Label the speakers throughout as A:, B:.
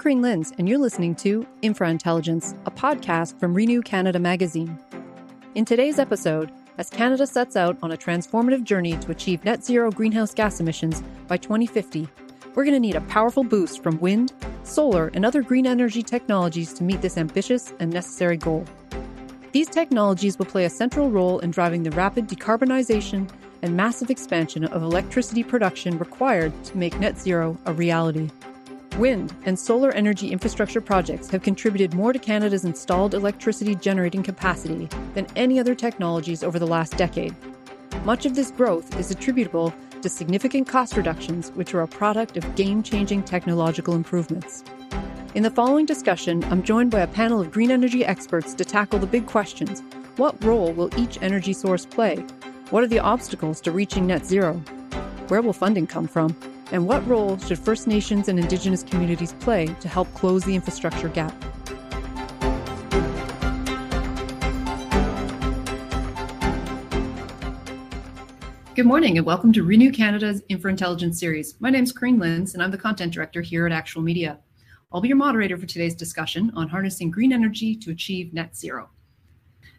A: Corinne Lynds, and you're listening to Infra Intelligence, a podcast from Renew Canada magazine. In today's episode, as Canada sets out on a transformative journey to achieve net zero greenhouse gas emissions by 2050, we're going to need a powerful boost from wind, solar, and other green energy technologies to meet this ambitious and necessary goal. These technologies will play a central role in driving the rapid decarbonization and massive expansion of electricity production required to make net zero a reality. Wind and solar energy infrastructure projects have contributed more to Canada's installed electricity generating capacity than any other technologies over the last decade. Much of this growth is attributable to significant cost reductions, which are a product of game changing technological improvements. In the following discussion, I'm joined by a panel of green energy experts to tackle the big questions What role will each energy source play? What are the obstacles to reaching net zero? Where will funding come from? And what role should First Nations and Indigenous communities play to help close the infrastructure gap? Good morning and welcome to Renew Canada's Infra Intelligence series. My name is Corinne Lynds and I'm the content director here at Actual Media. I'll be your moderator for today's discussion on harnessing green energy to achieve net zero.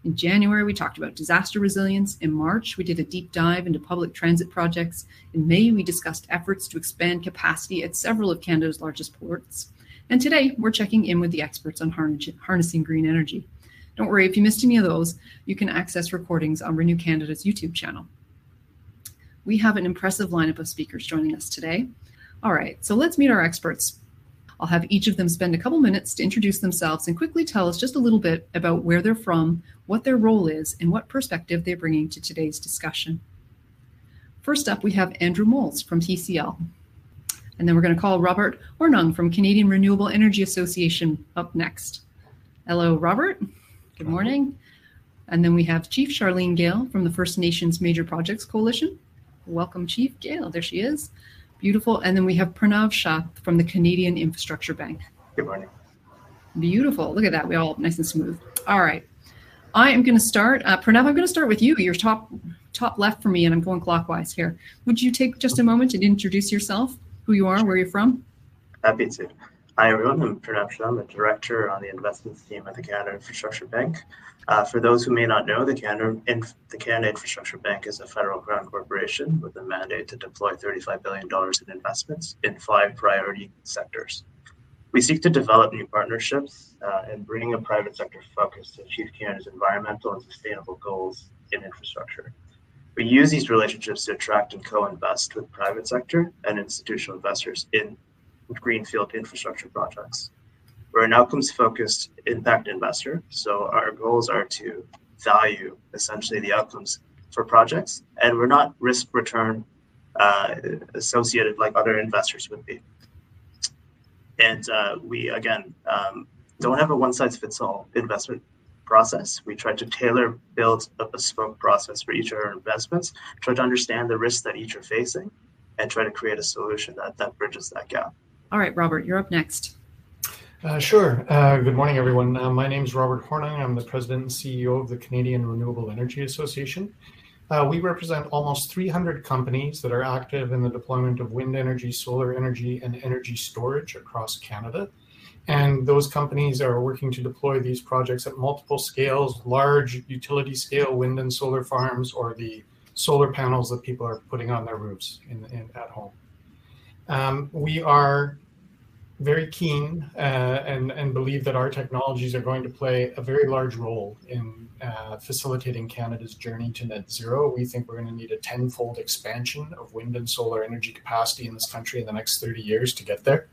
A: In January, we talked about disaster resilience. In March, we did a deep dive into public transit projects. In May, we discussed efforts to expand capacity at several of Canada's largest ports. And today, we're checking in with the experts on harnessing green energy. Don't worry, if you missed any of those, you can access recordings on Renew Canada's YouTube channel. We have an impressive lineup of speakers joining us today. All right, so let's meet our experts. I'll have each of them spend a couple minutes to introduce themselves and quickly tell us just a little bit about where they're from, what their role is, and what perspective they're bringing to today's discussion. First up, we have Andrew Moles from PCL. And then we're going to call Robert Hornung from Canadian Renewable Energy Association up next. Hello, Robert. Good morning. And then we have Chief Sharleen Gale from the First Nations Major Projects Coalition. Welcome, Chief Gale. There she is. Beautiful. And then we have Pranav Shah from the Canadian Infrastructure Bank.
B: Good morning.
A: Beautiful. Look at that. We all nice and smooth. All right. I am going to start. Uh, Pranav, I'm going to start with you. You're top top left for me, and I'm going clockwise here. Would you take just a moment and introduce yourself, who you are, where you're from?
B: Happy to. Hi, everyone. I'm Pranav Shah. I'm a director on the investments team at the Canada Infrastructure Bank. Uh, for those who may not know, the Canada, Inf- the Canada Infrastructure Bank is a federal Crown corporation with a mandate to deploy $35 billion in investments in five priority sectors. We seek to develop new partnerships uh, and bring a private sector focus to achieve Canada's environmental and sustainable goals in infrastructure. We use these relationships to attract and co invest with private sector and institutional investors in greenfield infrastructure projects. We're an outcomes focused impact investor. So our goals are to value essentially the outcomes for projects, and we're not risk return uh, associated like other investors would be. And uh, we, again, um, don't have a one size fits all investment process. We try to tailor build a bespoke process for each of our investments, try to understand the risks that each are facing, and try to create a solution that, that bridges that gap.
A: All right, Robert, you're up next.
C: Uh, sure. Uh, good morning, everyone. Uh, my name is Robert Hornung. I'm the president and CEO of the Canadian Renewable Energy Association. Uh, we represent almost 300 companies that are active in the deployment of wind energy, solar energy, and energy storage across Canada. And those companies are working to deploy these projects at multiple scales large utility scale wind and solar farms, or the solar panels that people are putting on their roofs in, in at home. Um, we are very keen uh, and, and believe that our technologies are going to play a very large role in uh, facilitating Canada's journey to net zero. We think we're going to need a tenfold expansion of wind and solar energy capacity in this country in the next 30 years to get there.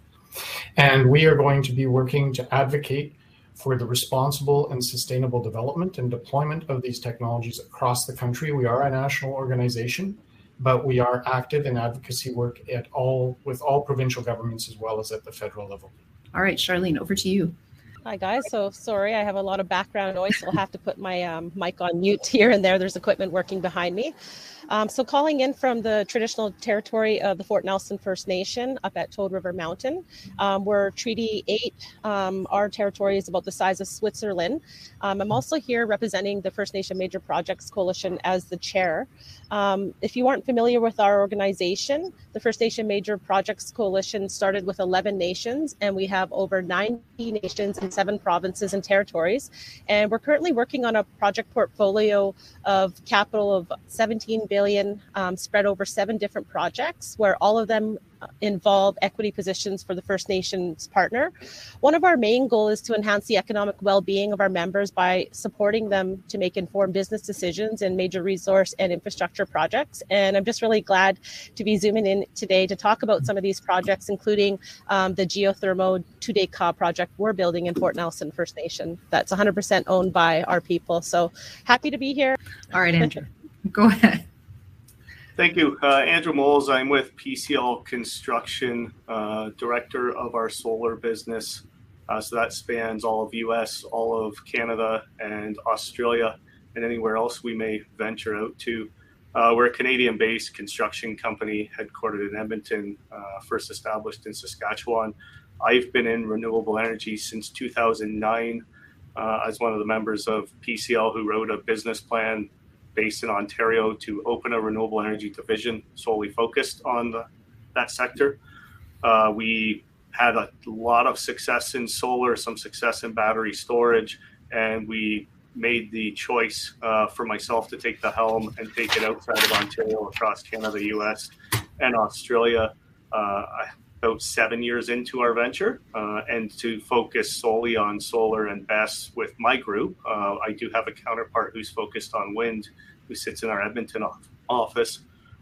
C: And we are going to be working to advocate for the responsible and sustainable development and deployment of these technologies across the country. We are a national organization but we are active in advocacy work at all with all provincial governments as well as at the federal level.
A: All right, Sharleen, over to you.
D: Hi guys. So sorry, I have a lot of background noise, so I'll have to put my um, mic on mute here and there. There's equipment working behind me. Um, so, calling in from the traditional territory of the Fort Nelson First Nation up at Toad River Mountain. Um, we're Treaty 8. Um, our territory is about the size of Switzerland. Um, I'm also here representing the First Nation Major Projects Coalition as the chair. Um, if you aren't familiar with our organization, the First Nation Major Projects Coalition started with 11 nations, and we have over 90 nations in seven provinces and territories. And we're currently working on a project portfolio of capital of 17 billion billion um, spread over seven different projects where all of them involve equity positions for the First Nations partner. One of our main goals is to enhance the economic well-being of our members by supporting them to make informed business decisions in major resource and infrastructure projects. And I'm just really glad to be zooming in today to talk about some of these projects, including um, the geothermal Tu Deh-Kah project we're building in Fort Nelson First Nation. That's 100% owned by our people. So happy to be here.
A: All right, Andrew, go ahead.
E: Thank you. Uh, Andrew Moles, I'm with PCL Construction, uh, director of our solar business. Uh, so that spans all of US, all of Canada, and Australia, and anywhere else we may venture out to. Uh, we're a Canadian based construction company headquartered in Edmonton, uh, first established in Saskatchewan. I've been in renewable energy since 2009 uh, as one of the members of PCL who wrote a business plan based in Ontario to open a renewable energy division solely focused on the, that sector. Uh, we had a lot of success in solar, some success in battery storage, and we made the choice uh, for myself to take the helm and take it outside of Ontario, across Canada, US, and Australia. Uh, about seven years into our venture, uh, and to focus solely on solar and BESS with my group. Uh, I do have a counterpart who's focused on wind who sits in our Edmonton office.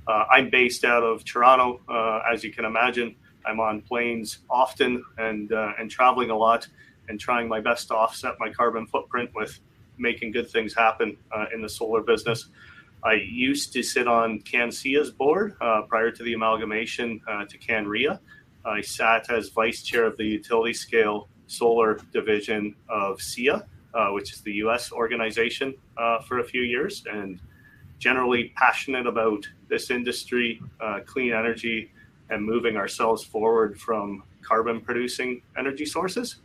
E: Uh, I'm based out of Toronto, uh, as you can imagine. I'm on planes often and uh, and traveling a lot, and trying my best to offset my carbon footprint with making good things happen uh, in the solar business. I used to sit on CanSIA's board prior to the amalgamation to CanREA. I sat as vice chair of the utility scale solar division of SEIA, which is the U.S. organization, for a few years, and generally passionate about this industry, uh, clean energy, and moving ourselves forward from carbon producing energy sources.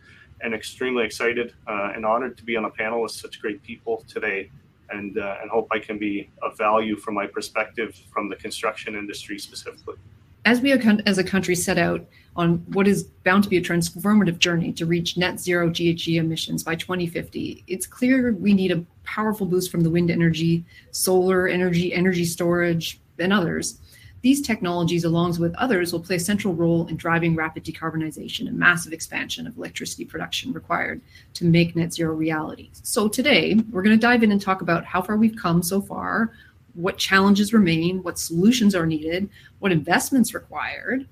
E: And extremely excited uh, and honored to be on a panel with such great people today. And, uh, and hope I can be of value from my perspective from the construction industry specifically.
A: As we as a country set out on what is bound to be a transformative journey to reach net zero GHG emissions by 2050, it's clear we need a powerful boost from the wind energy, solar energy, energy storage, and others. These technologies, along with others, will play a central role in driving rapid decarbonization and massive expansion of electricity production required to make net zero reality. So, today, we're going to dive in and talk about how far we've come so far, what challenges remain, what solutions are needed, what investments required,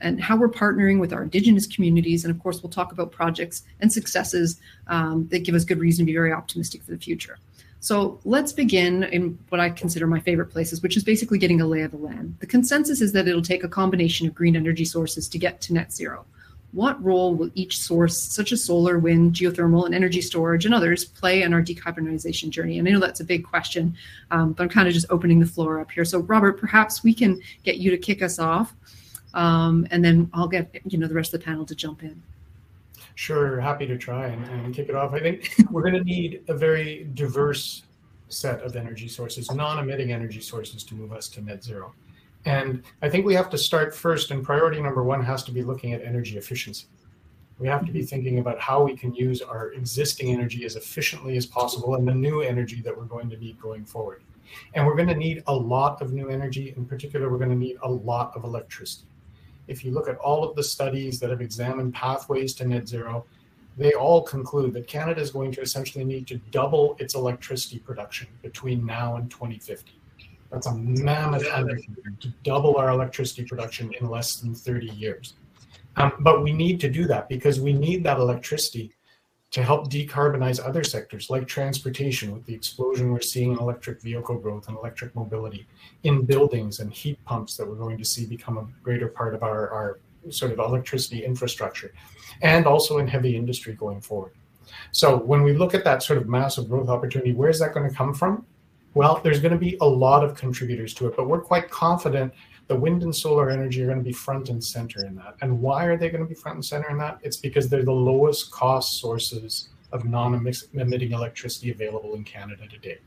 A: and how we're partnering with our Indigenous communities. And of course, we'll talk about projects and successes um, that give us good reason to be very optimistic for the future. So let's begin in what I consider my favorite places, which is basically getting a lay of the land. The consensus is that it'll take a combination of green energy sources to get to net zero. What role will each source, such as solar, wind, geothermal, and energy storage, and others, play in our decarbonization journey? And I know that's a big question, um, but I'm kind of just opening the floor up here. So, Robert, perhaps we can get you to kick us off um, and then I'll get you know the rest of the panel to jump in.
C: Sure, happy to try and, and kick it off. I think we're going to need a very diverse set of energy sources, non-emitting energy sources, to move us to net zero. And I think we have to start first, and priority number one has to be looking at energy efficiency. We have to be thinking about how we can use our existing energy as efficiently as possible and the new energy that we're going to need going forward. And we're going to need a lot of new energy. In particular, we're going to need a lot of electricity if you look at all of the studies that have examined pathways to net zero, they all conclude that Canada is going to essentially need to double its electricity production between now and 2050. That's a mammoth undertaking to double our electricity production in less than 30 years. Um, but we need to do that because we need that electricity to help decarbonize other sectors like transportation with the explosion we're seeing in electric vehicle growth and electric mobility, in buildings and heat pumps that we're going to see become a greater part of our, our sort of electricity infrastructure, and also in heavy industry going forward. So when we look at that sort of massive growth opportunity, where's that going to come from? Well, there's going to be a lot of contributors to it, but we're quite confident the wind and solar energy are going to be front and center in that. And why are they going to be front and center in that? It's because they're the lowest cost sources of non-emitting electricity available in Canada today.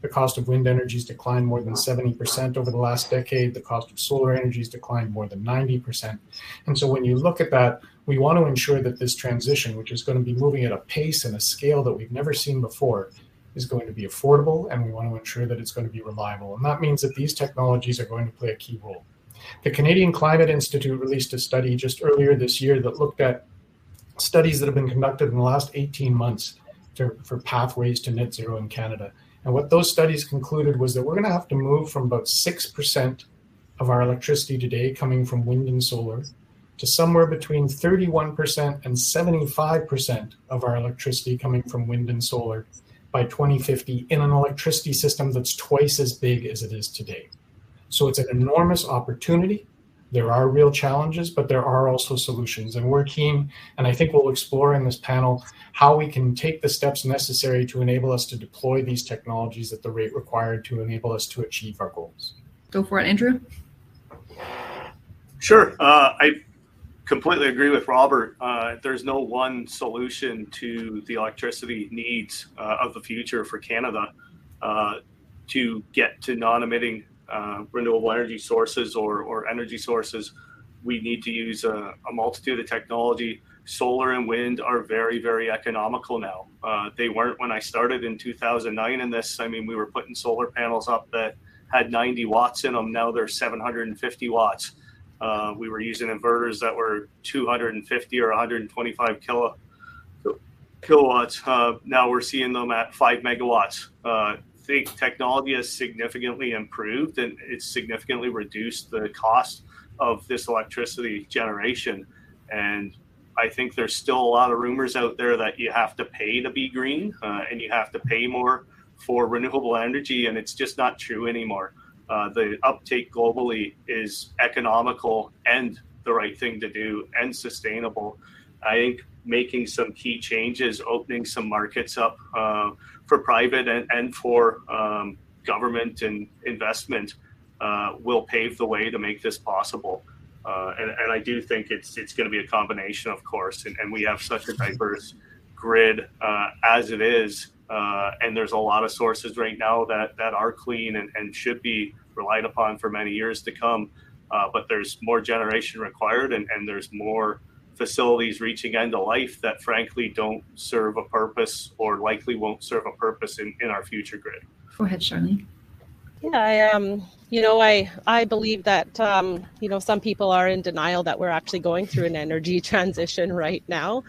C: The cost of wind energy has declined more than 70% over the last decade. The cost of solar energy has declined more than 90%. And so when you look at that, we want to ensure that this transition, which is going to be moving at a pace and a scale that we've never seen before, is going to be affordable and we want to ensure that it's going to be reliable. And that means that these technologies are going to play a key role. The Canadian Climate Institute released a study just earlier this year that looked at studies that have been conducted in the last 18 months to, for pathways to net zero in Canada. And what those studies concluded was that we're going to have to move from about 6% of our electricity today coming from wind and solar to somewhere between 31% and 75% of our electricity coming from wind and solar by 2050 in an electricity system that's twice as big as it is today. So it's an enormous opportunity. There are real challenges, but there are also solutions. And we're keen, and I think we'll explore in this panel how we can take the steps necessary to enable us to deploy these technologies at the rate required to enable us to achieve our goals.
A: Go for it, Andrew.
E: Sure. Uh, I completely agree with Robert. Uh, there's no one solution to the electricity needs uh, of the future for Canada uh, to get to non emitting uh, renewable energy sources or, or energy sources, we need to use a, a, multitude of technology. Solar and wind are very, very economical now. Uh, they weren't when I started in 2009 in this. I mean, we were putting solar panels up that had 90 watts in them. Now they're 750 watts. Uh, we were using inverters that were 250 or 125 kilo, kilowatts. Uh, now we're seeing them at five megawatts. Uh, think technology has significantly improved and it's significantly reduced the cost of this electricity generation. And I think there's still a lot of rumors out there that you have to pay to be green uh, and you have to pay more for renewable energy, and it's just not true anymore. Uh, the uptake globally is economical and the right thing to do and sustainable. I think making some key changes, opening some markets up uh, for private and, and for um, government and investment uh, will pave the way to make this possible. Uh, and, and, I do think it's it's going to be a combination, of course. And, and we have such a diverse grid uh, as it is, uh, and there's a lot of sources right now that that are clean and, and should be relied upon for many years to come. Uh, but there's more generation required, and, and there's more facilities reaching end of life that frankly don't serve a purpose or likely won't serve a purpose in, in our future grid.
A: Go ahead, Sharleen.
D: Yeah, I um, you know, I I believe that um, you know, some people are in denial that we're actually going through an energy transition right now,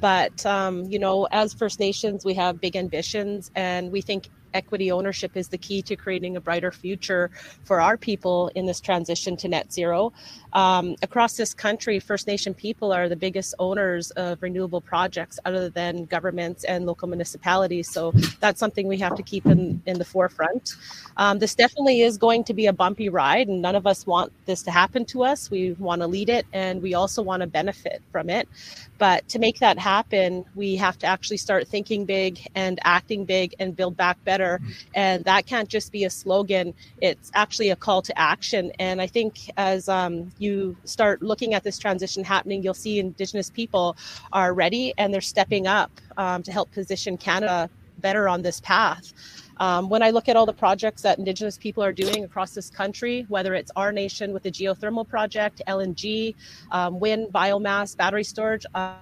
D: but um, you know, as First Nations, we have big ambitions, and we think equity ownership is the key to creating a brighter future for our people in this transition to net zero. Um, across this country, First Nation people are the biggest owners of renewable projects other than governments and local municipalities. So that's something we have to keep in, in the forefront. Um, this definitely is going to be a bumpy ride, and none of us want this to happen to us. We want to lead it, and we also want to benefit from it. But to make that happen, we have to actually start thinking big and acting big and build back better. And that can't just be a slogan, it's actually a call to action. And I think as um, you start looking at this transition happening, you'll see Indigenous people are ready and they're stepping up um, to help position Canada better on this path. Um, when I look at all the projects that Indigenous people are doing across this country, whether it's our nation with the geothermal project, LNG, um, wind, biomass, battery storage, uh,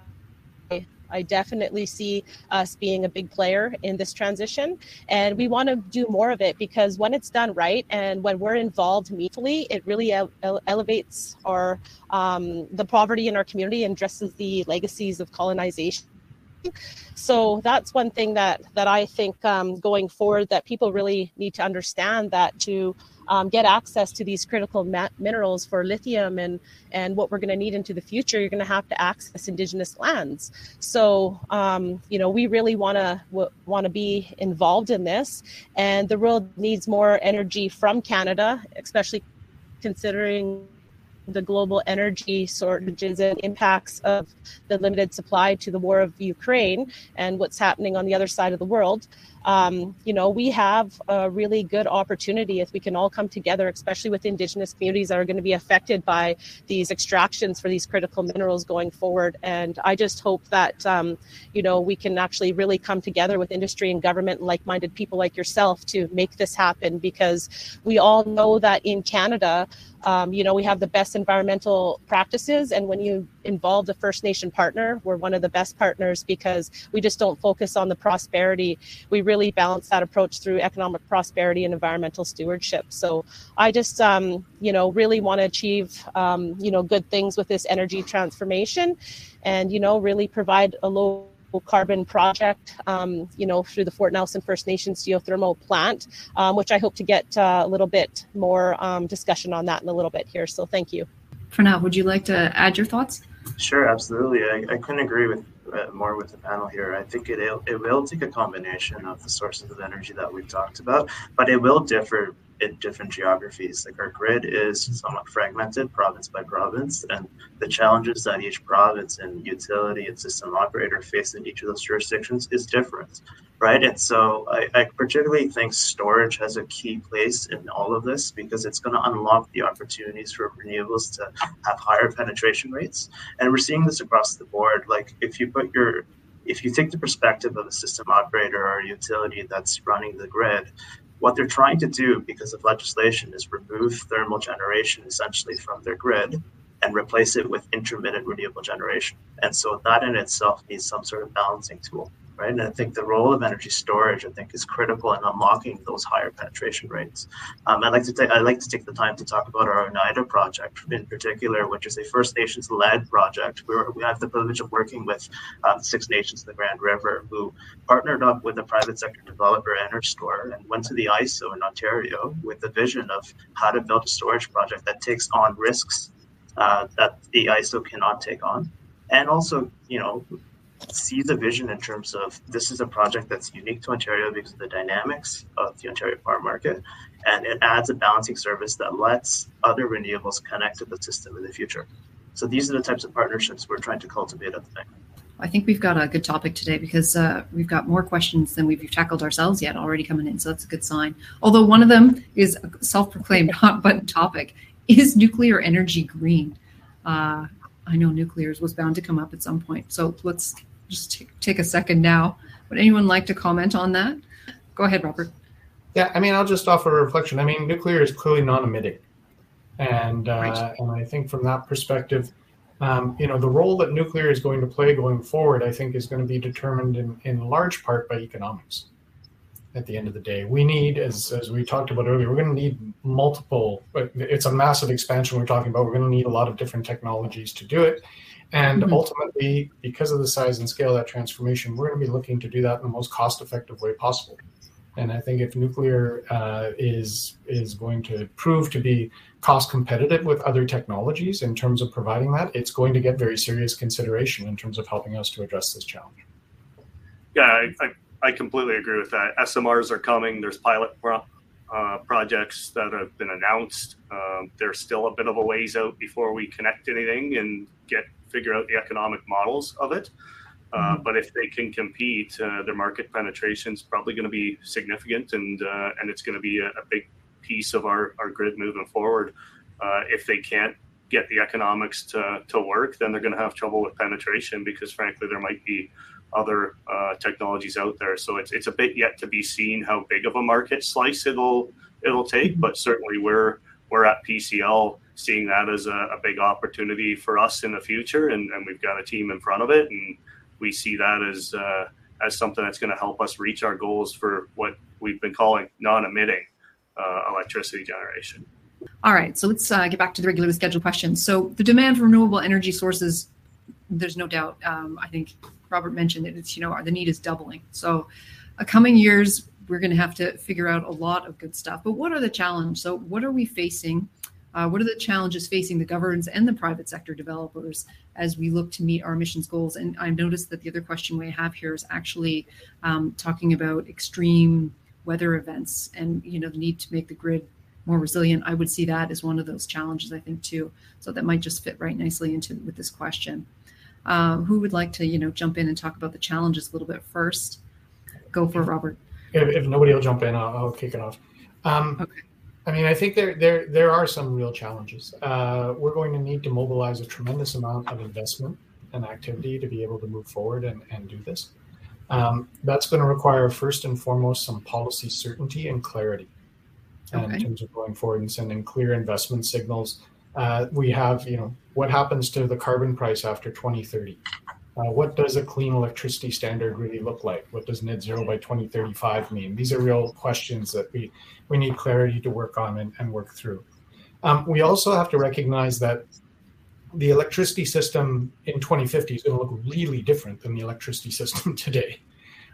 D: I definitely see us being a big player in this transition. And we want to do more of it because when it's done right and when we're involved meaningfully, it really ele- elevates our um, the poverty in our community and addresses the legacies of colonization so that's one thing that that I think um, going forward that people really need to understand that to um, get access to these critical ma- minerals for lithium and and what we're going to need into the future, you're going to have to access indigenous lands. So um, you know we really want to w- want to be involved in this, and the world needs more energy from Canada, especially considering the global energy shortages and impacts of the limited supply to the war of Ukraine and what's happening on the other side of the world, um, you know, we have a really good opportunity if we can all come together, especially with Indigenous communities that are going to be affected by these extractions for these critical minerals going forward. And I just hope that, um, you know, we can actually really come together with industry and government, like minded people like yourself, to make this happen because we all know that in Canada, um, you know, we have the best environmental practices. And when you involve the First Nation partner, we're one of the best partners because we just don't focus on the prosperity. We really balance that approach through economic prosperity and environmental stewardship. So I just, um, you know, really want to achieve, um, you know, good things with this energy transformation and, you know, really provide a low carbon project, um, you know, through the Fort Nelson First Nations geothermal plant, um, which I hope to get uh, a little bit more um, discussion on that in a little bit here. So thank you.
A: Pranav, would you like to add your thoughts?
B: Sure, absolutely. I, I couldn't agree with uh, more with the panel here. I think it it will take a combination of the sources of energy that we've talked about, but it will differ in different geographies. Like our grid is somewhat fragmented province by province, and the challenges that each province and utility and system operator face in each of those jurisdictions is different, right? And so I, I particularly think storage has a key place in all of this because it's going to unlock the opportunities for renewables to have higher penetration rates. And we're seeing this across the board. Like if you put your if you take the perspective of a system operator or a utility that's running the grid, what they're trying to do, because of legislation, is remove thermal generation essentially from their grid and replace it with intermittent renewable generation. And so that in itself needs some sort of balancing tool right? And I think the role of energy storage, I think, is critical in unlocking those higher penetration rates. Um, I'd like to take I'd like to take the time to talk about our Oneida project in particular, which is a First Nations led project. We, we have the privilege of working with um, Six Nations of the Grand River, who partnered up with a private sector developer, NRStor, and went to the ISO in Ontario with the vision of how to build a storage project that takes on risks uh, that the ISO cannot take on and also you know sees a vision in terms of this is a project that's unique to Ontario because of the dynamics of the Ontario power market, and it adds a balancing service that lets other renewables connect to the system in the future. So these are the types of partnerships we're trying to cultivate at the.
A: I think we've got a good topic today because uh, we've got more questions than we've tackled ourselves yet already coming in. So that's a good sign. Although one of them is a self-proclaimed hot button topic: is nuclear energy green? Uh, I know nuclear was bound to come up at some point. So let's just take, take a second now. Would anyone like to comment on that? Go ahead, Robert.
C: Yeah, I mean, I'll just offer a reflection. I mean, nuclear is clearly non-emitting, and uh, right. and I think from that perspective, um, you know, the role that nuclear is going to play going forward, I think, is going to be determined in, in large part by economics. At the end of the day, we need, as as we talked about earlier, we're going to need multiple. It's a massive expansion we're talking about. We're going to need a lot of different technologies to do it, and mm-hmm. ultimately, because of the size and scale of that transformation, we're going to be looking to do that in the most cost-effective way possible. And I think if nuclear uh, is is going to prove to be cost competitive with other technologies in terms of providing that, it's going to get very serious consideration in terms of helping us to address this challenge.
E: Yeah, I, I, I completely agree with that. SMRs are coming. There's pilot pro- uh, projects that have been announced. Um, there's still a bit of a ways out before we connect anything and get figure out the economic models of it. Uh, mm-hmm. But if they can compete, uh, their market penetration is probably going to be significant, and uh, and it's going to be a, a, big piece of our, our grid moving forward. Uh, if they can't get the economics to, to work, then they're going to have trouble with penetration because, frankly, there might be other uh, technologies out there. So it's it's a bit yet to be seen how big of a market slice it'll it'll take. Mm-hmm. But certainly we're we're at PCL seeing that as a, a, big opportunity for us in the future, and, and, we've got a team in front of it, and we see that as uh, as something that's going to help us reach our goals for what we've been calling non-emitting uh, electricity generation.
A: All right, so let's uh, get back to the regularly scheduled questions. So the demand for renewable energy sources, there's no doubt. Um, I think Robert mentioned that it's you know the need is doubling. So, uh, coming years we're going to have to figure out a lot of good stuff. But what are the challenges? So, what are we facing? Uh, what are the challenges facing the governments and the private sector developers as we look to meet our emissions goals? And I've noticed that the other question we have here is actually um, talking about extreme weather events and you know the need to make the grid more resilient. I would see that as one of those challenges, I think, too. So that might just fit right nicely into with this question. Um, who would like to, you know, jump in and talk about the challenges a little bit first? Go for Robert.
C: If, if nobody will jump in, I'll, I'll kick it off. Um, okay. I mean, I think there there there are some real challenges. Uh, we're going to need to mobilize a tremendous amount of investment and activity to be able to move forward and, and do this. Um, that's going to require first and foremost some policy certainty and clarity okay. in terms of going forward and sending clear investment signals. Uh, we have, you know, what happens to the carbon price after 2030? Uh, what does a clean electricity standard really look like? What does net zero by 2035 mean? These are real questions that we, we need clarity to work on and, and work through. Um, we also have to recognize that the electricity system in 2050 is going to look really different than the electricity system today.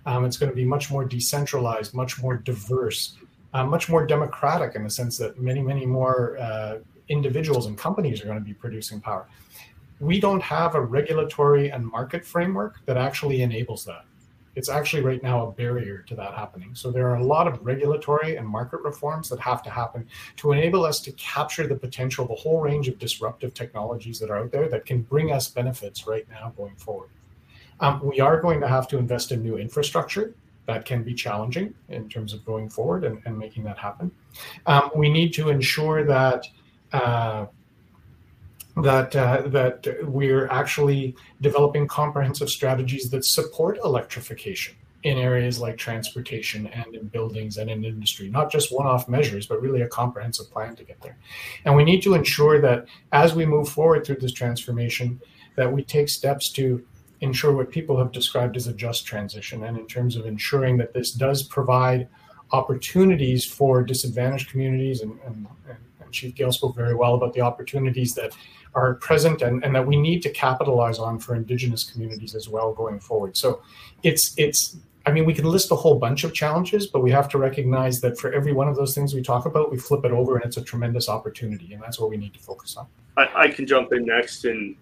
C: Um, it's going to be much more decentralized, much more diverse, uh, much more democratic in the sense that many, many more uh, individuals and companies are going to be producing power we don't have a regulatory and market framework that actually enables that. It's actually right now a barrier to that happening. So there are a lot of regulatory and market reforms that have to happen to enable us to capture the potential of a whole range of disruptive technologies that are out there that can bring us benefits right now going forward. Um, we are going to have to invest in new infrastructure that can be challenging in terms of going forward and, and making that happen. Um, we need to ensure that uh, that uh, that we're actually developing comprehensive strategies that support electrification in areas like transportation and in buildings and in industry, not just one-off measures, but really a comprehensive plan to get there. And we need to ensure that as we move forward through this transformation, that we take steps to ensure what people have described as a just transition, and in terms of ensuring that this does provide opportunities for disadvantaged communities and, and, and Chief Gale spoke very well about the opportunities that are present and, and that we need to capitalize on for Indigenous communities as well going forward. So it's it's I mean, we can list a whole bunch of challenges, but we have to recognize that for every one of those things we talk about, we flip it over and it's a tremendous opportunity. And that's what we need to focus on.
E: I, I can jump in next. And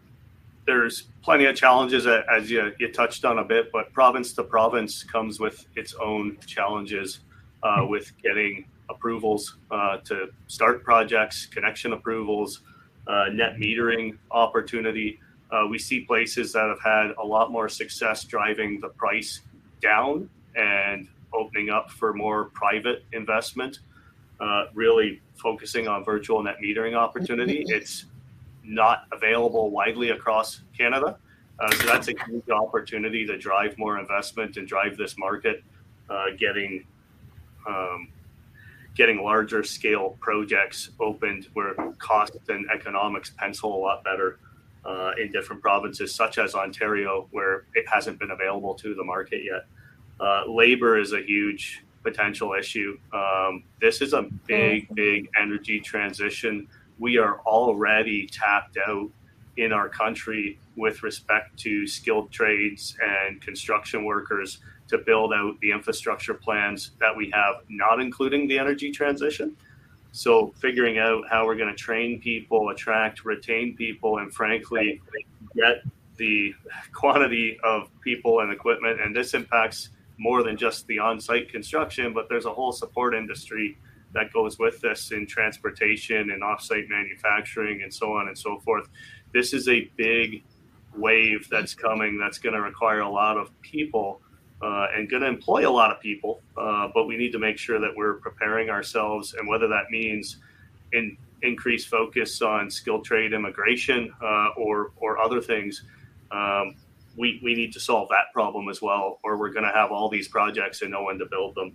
E: there's plenty of challenges, as you, you touched on a bit, but province to province comes with its own challenges uh, with getting approvals uh, to start projects, connection approvals, uh, net metering opportunity. Uh, we see places that have had a lot more success driving the price down and opening up for more private investment, uh, really focusing on virtual net metering opportunity. It's not available widely across Canada. Uh, so that's a huge opportunity to drive more investment and drive this market, uh, getting um, getting larger scale projects opened where cost and economics pencil a lot better uh, in different provinces, such as Ontario, where it hasn't been available to the market yet. Uh, labor is a huge potential issue. Um, this is a big, big energy transition. We are already tapped out in our country with respect to skilled trades and construction workers to build out the infrastructure plans that we have, not including the energy transition. So, figuring out how we're going to train people, attract, retain people, and frankly, get the quantity of people and equipment. And this impacts more than just the on site construction, but there's a whole support industry that goes with this in transportation and off site manufacturing and so on and so forth. This is a big wave that's coming that's going to require a lot of people uh, and going to employ a lot of people. Uh, but we need to make sure that we're preparing ourselves, and whether that means in increased focus on skilled trade immigration uh, or or other things. Um, we, we need to solve that problem as well, or we're going to have all these projects and no one to build them.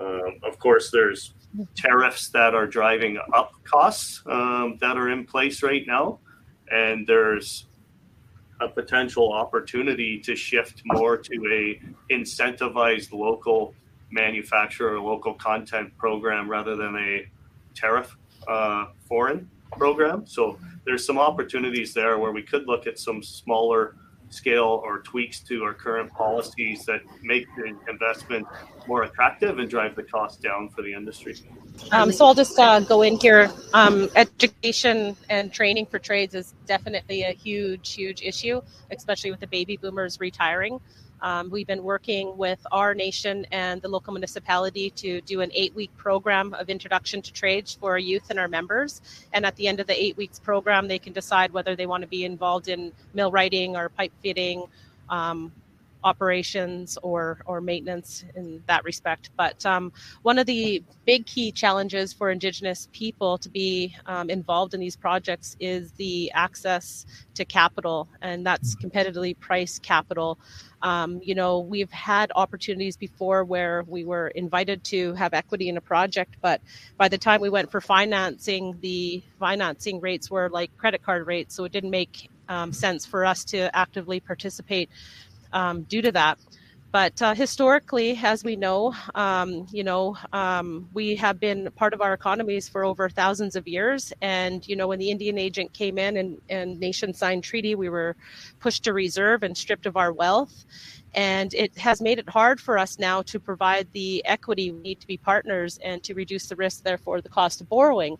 E: Um, of course, there's tariffs that are driving up costs um, that are in place right now, and there's a potential opportunity to shift more to a incentivized local manufacturer local content program rather than a tariff uh, foreign program. So there's some opportunities there where we could look at some smaller scale or tweaks to our current policies that make the investment more attractive and drive the cost down for the industry.
D: Um, so I'll just uh, go in here. Um, education and training for trades is definitely a huge, huge issue, especially with the baby boomers retiring. Um, we've been working with our nation and the local municipality to do an eight week program of introduction to trades for our youth and our members. And at the end of the eight weeks program, they can decide whether they want to be involved in millwrighting or pipe fitting. Um, operations or or maintenance in that respect. But um, one of the big key challenges for Indigenous people to be um, involved in these projects is the access to capital, and that's competitively priced capital. Um, you know, we've had opportunities before where we were invited to have equity in a project, but by the time we went for financing, the financing rates were like credit card rates, so it didn't make um, sense for us to actively participate um, due to that. But uh, historically, as we know, um, you know, um, we have been part of our economies for over thousands of years. And you know, when the Indian agent came in and, and nation signed treaty, we were pushed to reserve and stripped of our wealth. And it has made it hard for us now to provide the equity we need to be partners and to reduce the risk, therefore, the cost of borrowing.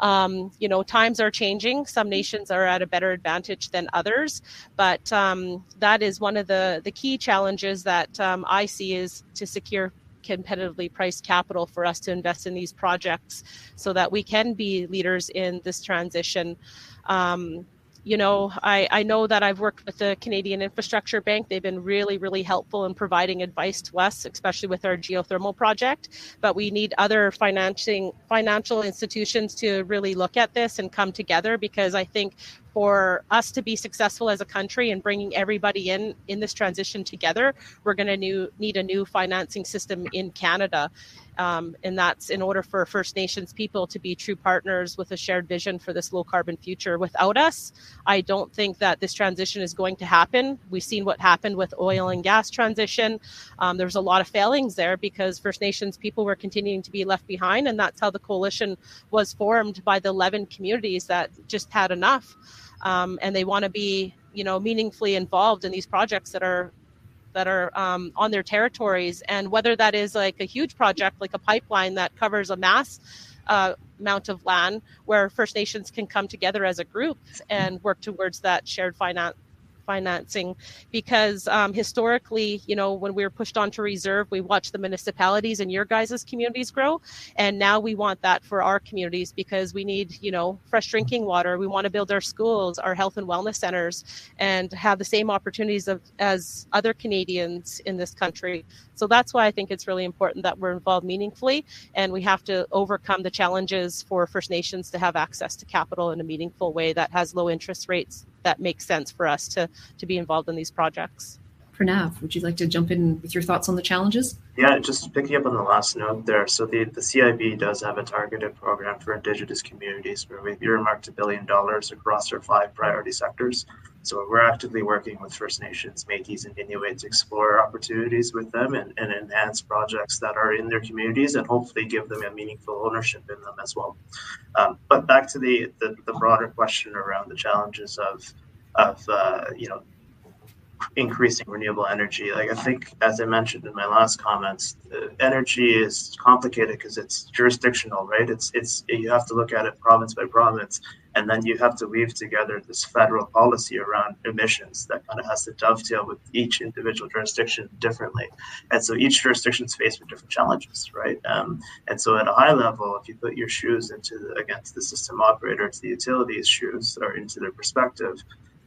D: Um, you know, times are changing. Some nations are at a better advantage than others, but um, that is one of the the key challenges that um, I see is to secure competitively priced capital for us to invest in these projects, so that we can be leaders in this transition. Um, you know, I, I know that I've worked with the Canadian Infrastructure Bank. They've been really, really helpful in providing advice to us, especially with our geothermal project. But we need other financing financial institutions to really look at this and come together because I think for us to be successful as a country and bringing everybody in in this transition together, we're going to need a new financing system in Canada. Um, and that's in order for First Nations people to be true partners with a shared vision for this low carbon future. Without us, I don't think that this transition is going to happen. We've seen what happened with oil and gas transition. Um, there was a lot of failings there because First Nations people were continuing to be left behind, and that's how the coalition was formed by the 11 communities that just had enough, um, and they want to be, you know, meaningfully involved in these projects that are that are um, on their territories, and whether that is like a huge project, like a pipeline that covers a mass uh, amount of land, where First Nations can come together as a group and work towards that shared finance financing because um, historically, you know, when we were pushed onto reserve, we watched the municipalities and your guys' communities grow. And now we want that for our communities because we need, you know, fresh drinking water. We want to build our schools, our health and wellness centers, and have the same opportunities of, as other Canadians in this country. So that's why I think it's really important that we're involved meaningfully and we have to overcome the challenges for First Nations to have access to capital in a meaningful way that has low interest rates that makes sense for us to to be involved in these projects.
A: Pranav, would you like to jump in with your thoughts on the challenges?
B: Yeah, just picking up on the last note there. So the, the CIB does have a targeted program for Indigenous communities where we've earmarked a billion dollars across our five priority sectors. So we're actively working with First Nations, Métis, and Inuit to explore opportunities with them and, and enhance projects that are in their communities and hopefully give them a meaningful ownership in them as well. Um, but back to the, the, the broader question around the challenges of of uh, you know increasing renewable energy. Like I think, as I mentioned in my last comments, energy is complicated because it's jurisdictional, right? It's it's you have to look at it province by province, and then you have to weave together this federal policy around emissions that kind of has to dovetail with each individual jurisdiction differently. And so each jurisdiction is faced with different challenges, right? Um, and so at a high level, if you put your shoes into the, against the system operator, to the utilities shoes, or into their perspective.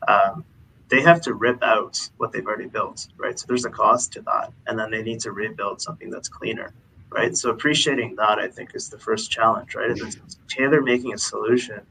B: Um, they have to rip out what they've already built, right? So there's a cost to that, and then they need to rebuild something that's cleaner, right? So appreciating that, I think, is the first challenge, right? And it's tailor making a solution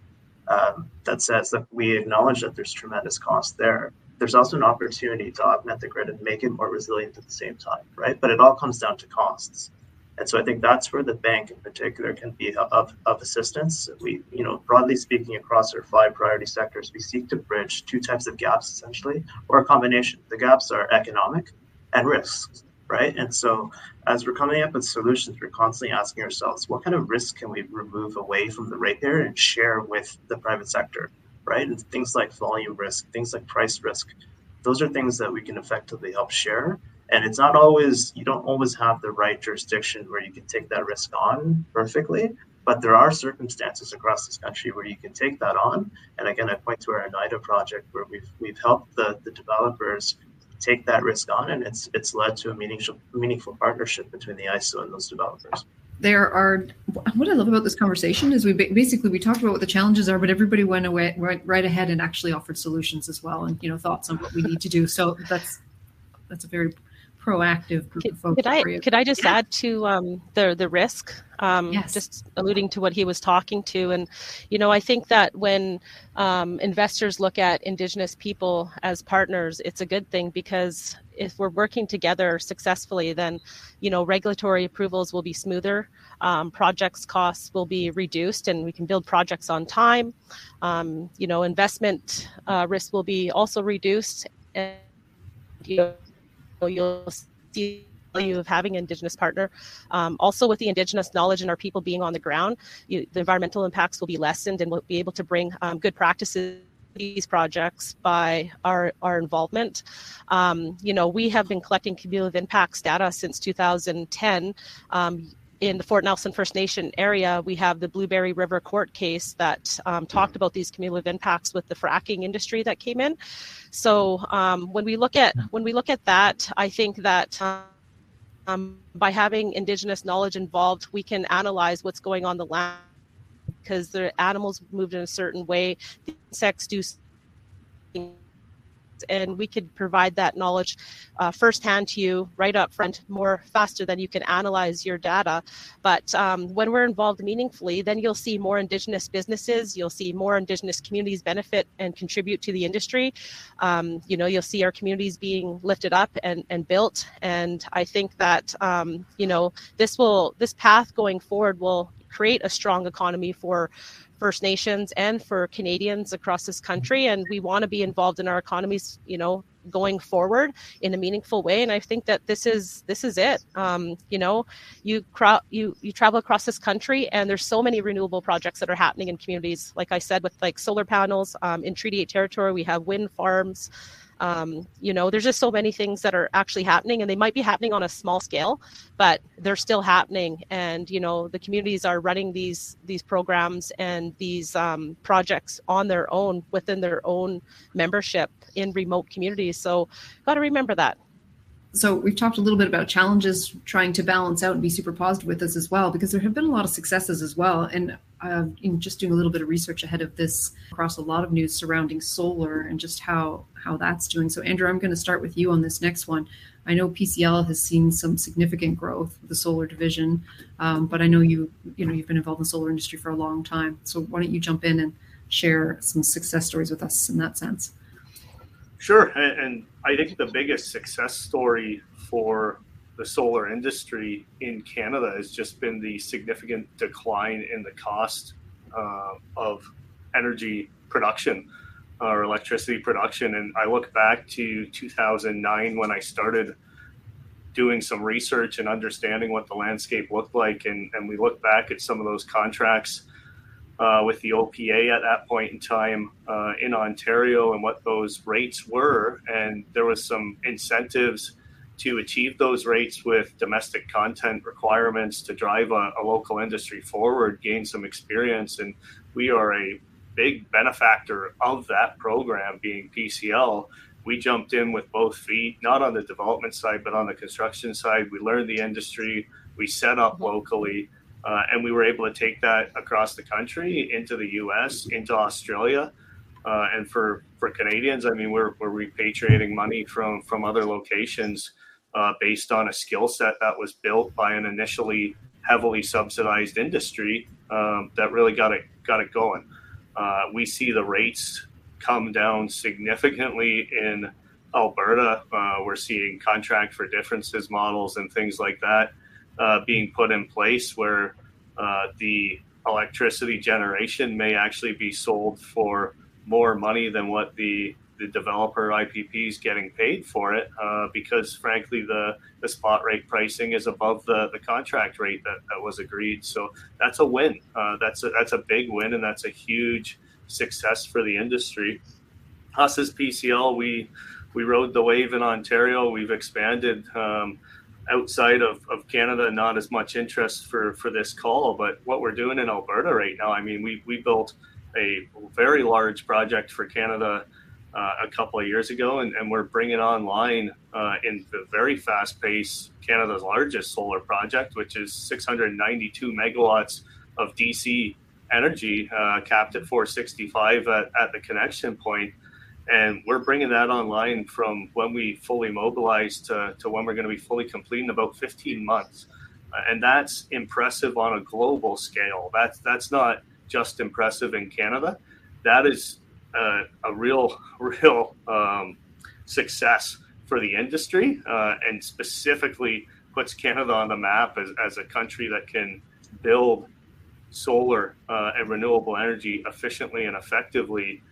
B: um, that says that we acknowledge that there's tremendous cost there. There's also an opportunity to augment the grid and make it more resilient at the same time, right? But it all comes down to costs. And so I think that's where the bank in particular can be of, of assistance. We, you know, broadly speaking, across our five priority sectors, we seek to bridge two types of gaps essentially, or a combination. The gaps are economic and risks, right? And so as we're coming up with solutions, we're constantly asking ourselves, what kind of risk can we remove away from the ratepayer and share with the private sector, right? And things like volume risk, things like price risk, those are things that we can effectively help share and it's not always you don't always have the right jurisdiction where you can take that risk on perfectly but there are circumstances across this country where you can take that on and again i point to our Oneida project where we've we've helped the, the developers take that risk on, and it's it's led to a meaningful meaningful partnership between the ISO and those developers.
A: There are what I love about this conversation is we basically we talked about what the challenges are, but everybody went away right, right ahead and actually offered solutions as well, and you know thoughts on what we need to do. So that's that's a very proactive group
D: could,
A: folks.
D: Could I could I just yeah. add to um, the the risk? Um,
A: yes.
D: Just alluding to what he was talking to, and you know, I think that when um, investors look at Indigenous people as partners, it's a good thing because if we're working together successfully, then you know regulatory approvals will be smoother, um, projects costs will be reduced, and we can build projects on time. Um, you know, investment uh, risk will be also reduced, and you know, you'll see value of having an indigenous partner um, also with the indigenous knowledge and our people being on the ground you, the environmental impacts will be lessened and we'll be able to bring um, good practices to these projects by our, our involvement. Um, you know, we have been collecting cumulative impacts data since 2010. Um, in the Fort Nelson First Nation area, we have the Blueberry River court case that um, talked about these cumulative impacts with the fracking industry that came in. So um, when we look at when we look at that, I think that um, by having Indigenous knowledge involved, we can analyze what's going on the land because the animals moved in a certain way, the insects do and we could provide that knowledge uh, firsthand to you right up front more faster than you can analyze your data. But um, when we're involved meaningfully then you'll see more indigenous businesses you'll see more indigenous communities benefit and contribute to the industry. Um, you know you'll see our communities being lifted up and, and built. And i think that um, you know this will this path going forward will create a strong economy for First Nations and for Canadians across this country. And we want to be involved in our economies, you know, going forward in a meaningful way. And I think that this is this is it. Um, you know, you cro- you you travel across this country, and there's so many renewable projects that are happening in communities. Like I said, with like solar panels um, in Treaty Eight territory, we have wind farms. Um, you know, there's just so many things that are actually happening, and they might be happening on a small scale, but they're still happening. And you know, the communities are running these these programs and these um, projects on their own within their own membership in remote communities. So, got to remember that
A: so we've talked a little bit about challenges trying to balance out and be super positive with this as well because there have been a lot of successes as well. And uh, in just doing a little bit of research ahead of this across a lot of news surrounding solar and just how how that's doing. So andrew i'm going to start with you on this next one. I know pcl has seen some significant growth with the solar division um, but i know you you know you've been involved in the solar industry for a long time. So why don't you jump in and share some success stories with us in that sense
E: Sure. And I think the biggest success story for the solar industry in Canada has just been the significant decline in the cost uh, of energy production or electricity production. And I look back to 2009 when I started doing some research and understanding what the landscape looked like. And, and we look back at some of those contracts uh, with the OPA at that point in time uh, in Ontario and what those rates were. And there was some incentives to achieve those rates with domestic content requirements to drive a, a local industry forward, gain some experience. And we are a big benefactor of that program being PCL. We jumped in with both feet, not on the development side, but on the construction side. We learned the industry. We set up locally uh, and we were able to take that across the country into the US, into Australia. Uh, and for, for Canadians, I mean, we're, we're repatriating money from, from other locations uh, based on a skill set that was built by an initially heavily subsidized industry um, that really got it, got it going. Uh, we see the rates come down significantly in Alberta. Uh, we're seeing contract for differences models and things like that uh, being put in place where uh, the electricity generation may actually be sold for more money than what the the developer IPP is getting paid for it uh, because frankly the, the spot rate pricing is above the, the contract rate that, that was agreed. So that's a win. Uh, that's a, that's a big win and that's a huge success for the industry. Us as PCL we we rode the wave in Ontario. We've expanded um, outside of, of Canada, not as much interest for, for this call. But what we're doing in Alberta right now, I mean, we, we built a very large project for Canada uh, a couple of years ago, and, and we're bringing online uh, in the very fast pace Canada's largest solar project, which is 692 megawatts of DC energy, uh, capped at 465 at, at the connection point. And we're bringing that online from when we fully mobilize to, to when we're going to be fully complete in about 15 months. Uh, and that's impressive on a global scale. That's, that's not just impressive in Canada. That is a, a real, real um, success for the industry uh, and specifically puts Canada on the map as, as a country that can build solar uh, and renewable energy efficiently and effectively.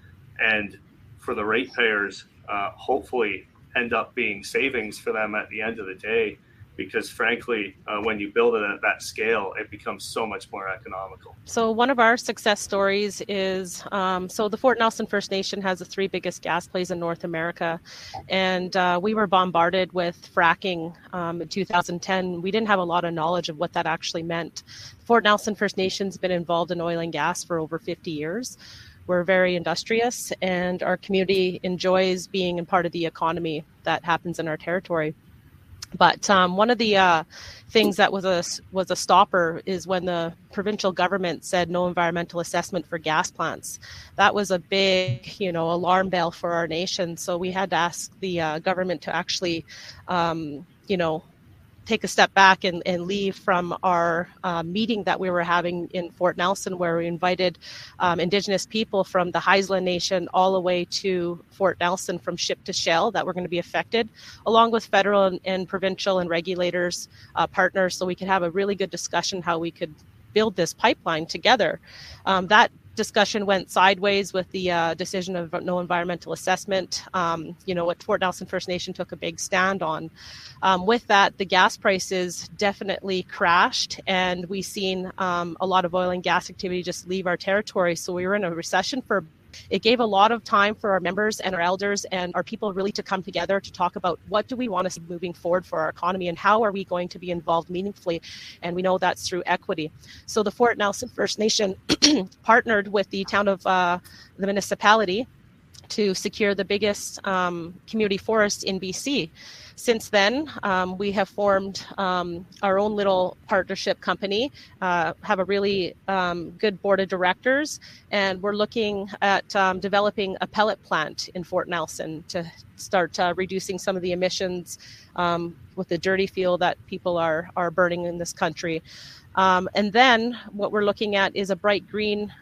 E: And for the ratepayers, uh, hopefully end up being savings for them at the end of the day because frankly, uh, when you build it at that scale, it becomes so much more economical.
D: So, one of our success stories is um, so the Fort Nelson First Nation has the three biggest gas plays in North America. And uh, we were bombarded with fracking um, in 2010. We didn't have a lot of knowledge of what that actually meant. Fort Nelson First Nation's been involved in oil and gas for over 50 years. We're very industrious, and our community enjoys being a part of the economy that happens in our territory. But um, one of the uh, things that was a was a stopper is when the provincial government said no environmental assessment for gas plants. That was a big, you know, alarm bell for our nation. So we had to ask the uh, government to actually, um, you know, take a step back and, and leave from our uh, meeting that we were having in Fort Nelson, where we invited um, Indigenous people from the Haisla Nation all the way to Fort Nelson from ship to shell that were going to be affected, along with federal and, and provincial and regulators uh, partners, so we could have a really good discussion how we could build this pipeline together. Um, that discussion went sideways with the uh, decision of no environmental assessment. Um, you know, what Fort Nelson First Nation took a big stand on. Um, with that, the gas prices definitely crashed, and we've seen um, a lot of oil and gas activity just leave our territory. So we were in a recession for it gave a lot of time for our members and our elders and our people really to come together to talk about what do we want to see moving forward for our economy and how are we going to be involved meaningfully. And we know that's through equity. So the Fort Nelson First Nation partnered with the town of uh, the municipality to secure the biggest um, community forest in BC. Since then, um, we have formed um, our own little partnership company, uh, have a really um, good board of directors, and we're looking at um, developing a pellet plant in Fort Nelson to start uh, reducing some of the emissions um, with the dirty fuel that people are, are burning in this country. And then what we're looking at is a bright green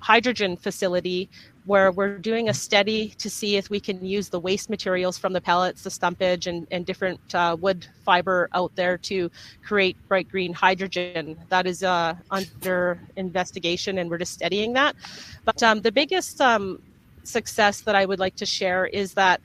D: hydrogen facility where we're doing a study to see if we can use the waste materials from the pellets, the stumpage, and, and different uh, wood fiber out there to create bright green hydrogen. That is uh, under investigation, and we're just studying that. But um, the biggest um, success that I would like to share is that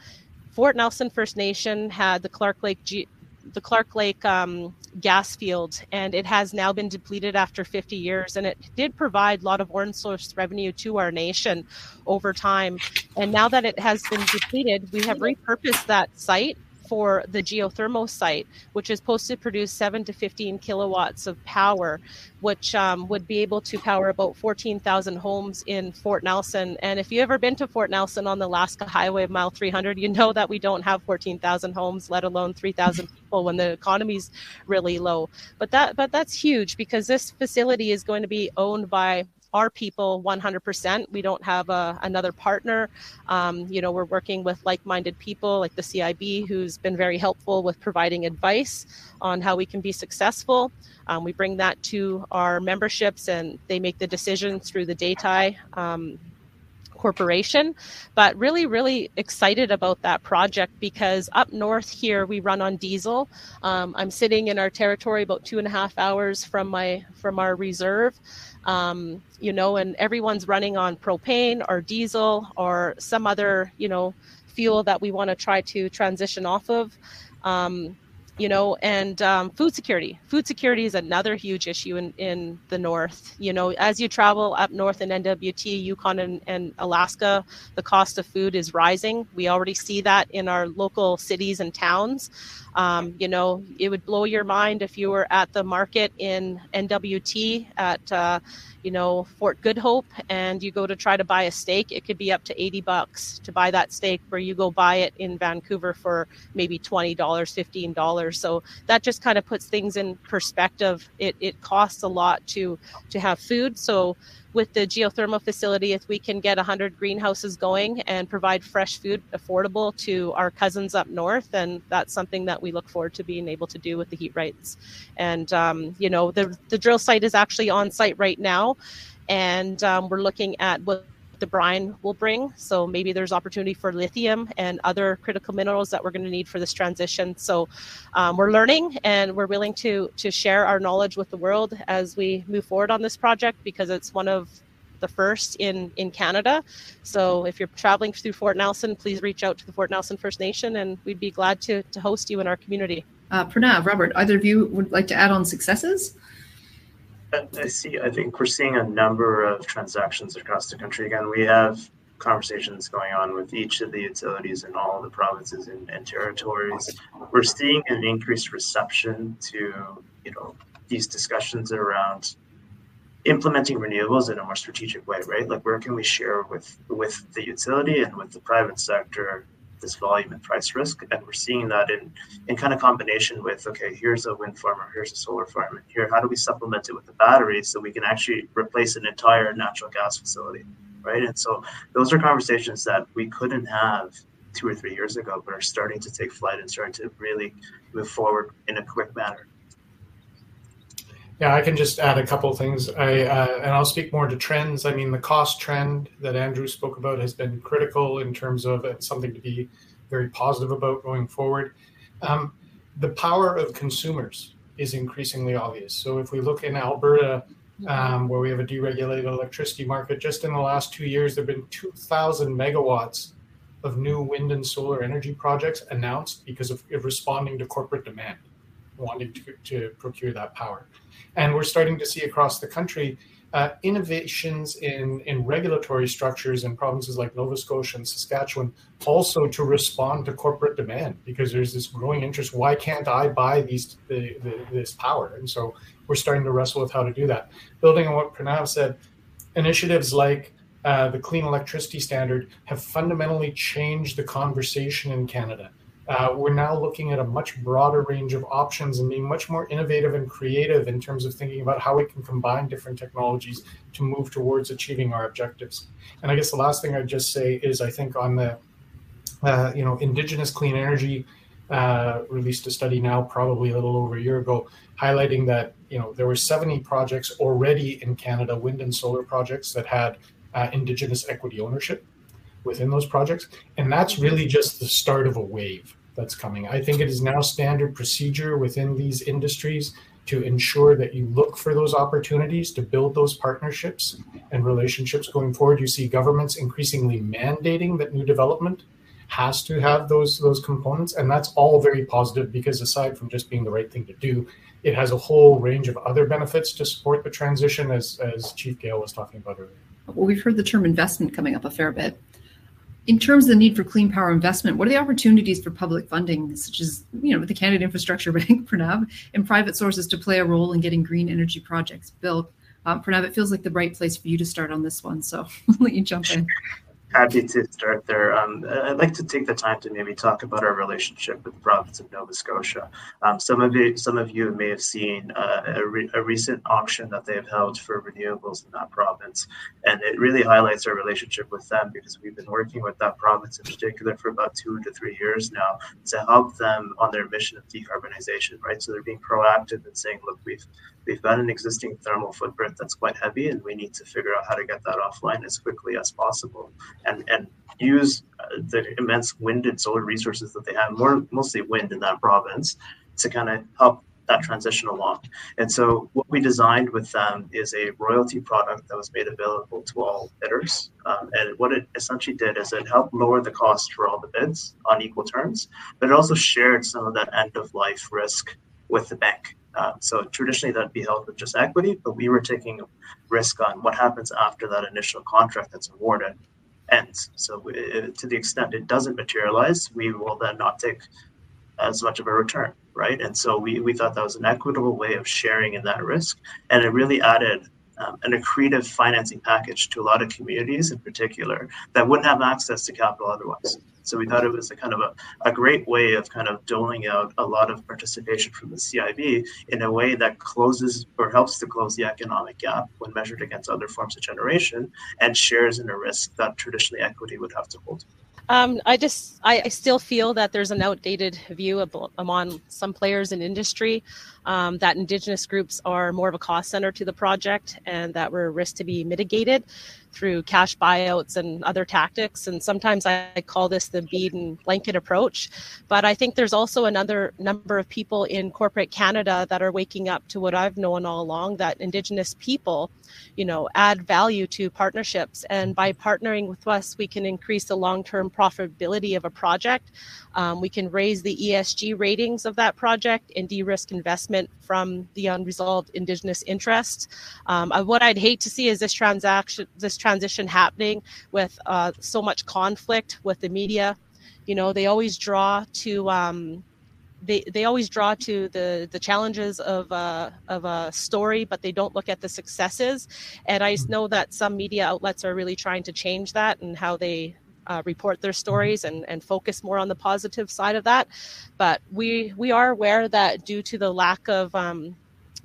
D: Fort Nelson First Nation had the Clarke Lake G- the Clarke Lake um, gas field, and it has now been depleted after 50 years. And it did provide a lot of own source revenue to our nation over time. And now that it has been depleted, we have repurposed that site for the geothermal site, which is supposed to produce 7 to 15 kilowatts of power, which um, would be able to power about 14,000 homes in Fort Nelson. And if you've ever been to Fort Nelson on the Alaska Highway Mile 300, you know that we don't have 14,000 homes, let alone 3,000 people when the economy's really low. But that but that's huge because this facility is going to be owned by our people 100%. We don't have a, another partner. Um, you know, we're working with like-minded people like the CIB, who's been very helpful with providing advice on how we can be successful. Um, we bring that to our memberships, and they make the decisions through Tu Deh-Kah. Um, corporation but really really excited about that project because up north here we run on diesel um, i'm sitting in our territory about two and a half hours from my from our reserve um, you know, and everyone's running on propane or diesel or some other, you know, fuel that we want to try to transition off of. Um, you know, and um, food security. Food security is another huge issue in, in the north. You know, as you travel up north in NWT, Yukon, and, and Alaska, the cost of food is rising. We already see that in our local cities and towns. Um, you know, it would blow your mind if you were at the market in NWT at, uh, you know, Fort Good Hope and you go to try to buy a steak, it could be up to 80 bucks to buy that steak where you go buy it in Vancouver for maybe $20, $15. So that just kind of puts things in perspective. It, it costs a lot to, to have food. So with the geothermal facility, if we can get 100 greenhouses going and provide fresh food affordable to our cousins up north, then that's something that we look forward to being able to do with the heat rights. And, um, you know, the, the drill site is actually on site right now, and um, we're looking at what the brine will bring. So maybe there's opportunity for lithium and other critical minerals that we're going to need for this transition. So um, we're learning and we're willing to to share our knowledge with the world as we move forward on this project because it's one of the first in in Canada. So if you're traveling through Fort Nelson, please reach out to the Fort Nelson First Nation, and we'd be glad to to host you in our community.
A: Uh, Pranav, Robert, either of you would like to add on successes?
B: I see. I think we're seeing a number of transactions across the country. Again, we have conversations going on with each of the utilities in all the provinces and, and territories. We're seeing an increased reception to you know these discussions around implementing renewables in a more strategic way, right? Like where can we share with with the utility and with the private sector this volume and price risk. And we're seeing that in, in kind of combination with, okay, here's a wind farm or here's a solar farm. And here, how do we supplement it with the battery so we can actually replace an entire natural gas facility, right? And so those are conversations that we couldn't have two or three years ago, but are starting to take flight and starting to really move forward in a quick manner.
C: Yeah, I can just add a couple of things. I uh, and I'll speak more to trends. I mean, the cost trend that Andrew spoke about has been critical in terms of something to be very positive about going forward. Um, the power of consumers is increasingly obvious. So if we look in Alberta, um, where we have a deregulated electricity market, just in the last two years, there have been 2,000 megawatts of new wind and solar energy projects announced because of, of responding to corporate demand, wanting to, to procure that power. And we're starting to see across the country uh, innovations in, in regulatory structures in provinces like Nova Scotia and Saskatchewan also to respond to corporate demand because there's this growing interest. Why can't I buy these the, the, this power? And so we're starting to wrestle with how to do that. Building on what Pranav said, initiatives like uh, the Clean Electricity Standard have fundamentally changed the conversation in Canada uh, we're now looking at a much broader range of options and being much more innovative and creative in terms of thinking about how we can combine different technologies to move towards achieving our objectives. And I guess the last thing I'd just say is I think on the uh, you know Indigenous Clean Energy uh, released a study now probably a little over a year ago highlighting that you know there were 70 projects already in Canada, wind and solar projects that had uh, Indigenous equity ownership within those projects. And that's really just the start of a wave that's coming. I think it is now standard procedure within these industries to ensure that you look for those opportunities to build those partnerships and relationships going forward. You see governments increasingly mandating that new development has to have those those components and that's all very positive because aside from just being the right thing to do it has a whole range of other benefits to support the transition as as chief gale was talking about earlier
A: well we've heard the term investment coming up a fair bit in terms of the need for clean power investment, what are the opportunities for public funding, such as you know, the Canada Infrastructure Bank, Pranav, and private sources to play a role in getting green energy projects built? Um, Pranav, it feels like the right place for you to start on this one, so let you jump in
B: happy to start there. Um, I'd like to take the time to maybe talk about our relationship with the province of Nova Scotia. Um, some of you, some of you may have seen uh, a, re- a, recent auction that they have held for renewables in that province, and it really highlights our relationship with them because we've been working with that province in particular for about two to three years now to help them on their mission of decarbonization. Right, so they're being proactive and saying, "Look, we've we've got an existing thermal footprint that's quite heavy, and we need to figure out how to get that offline as quickly as possible." And and use uh, the immense wind and solar resources that they have, more mostly wind in that province, to kind of help that transition along. And so what we designed with them is a royalty product that was made available to all bidders. Um, and what it essentially did is it helped lower the cost for all the bids on equal terms, but it also shared some of that end of life risk with the bank. Um, so traditionally that'd be held with just equity, but we were taking risk on what happens after that initial contract that's awarded ends. So uh, to the extent it doesn't materialize, we will then not take as much of a return, right? And so we, we thought that was an equitable way of sharing in that risk. And it really added um, an accretive financing package to a lot of communities in particular that wouldn't have access to capital otherwise. So we thought it was a kind of a, a great way of kind of doling out a lot of participation from the CIB in a way that closes or helps to close the economic gap when measured against other forms of generation and shares in a risk that traditionally equity would have to hold.
D: Um, I just, I, I, still feel that there's an outdated view among some players in industry um, that Indigenous groups are more of a cost center to the project and that we're a risk to be mitigated through cash buyouts and other tactics. And sometimes I call this the bead and blanket approach. But I think there's also another number of people in corporate Canada that are waking up to what I've known all along that Indigenous people, you know, add value to partnerships. And by partnering with us, we can increase the long term profitability of a project. Um, we can raise the ESG ratings of that project and de risk investment from the unresolved Indigenous interests. Um, what I'd hate to see is this transaction, this transition happening with uh, so much conflict with the media. You know, they always draw to. Um, they, they always draw to the, the challenges of a, of a story, but they don't look at the successes. And I mm-hmm. know that some media outlets are really trying to change that and how they uh, report their stories and, and focus more on the positive side of that. But we we are aware that due to the lack of um,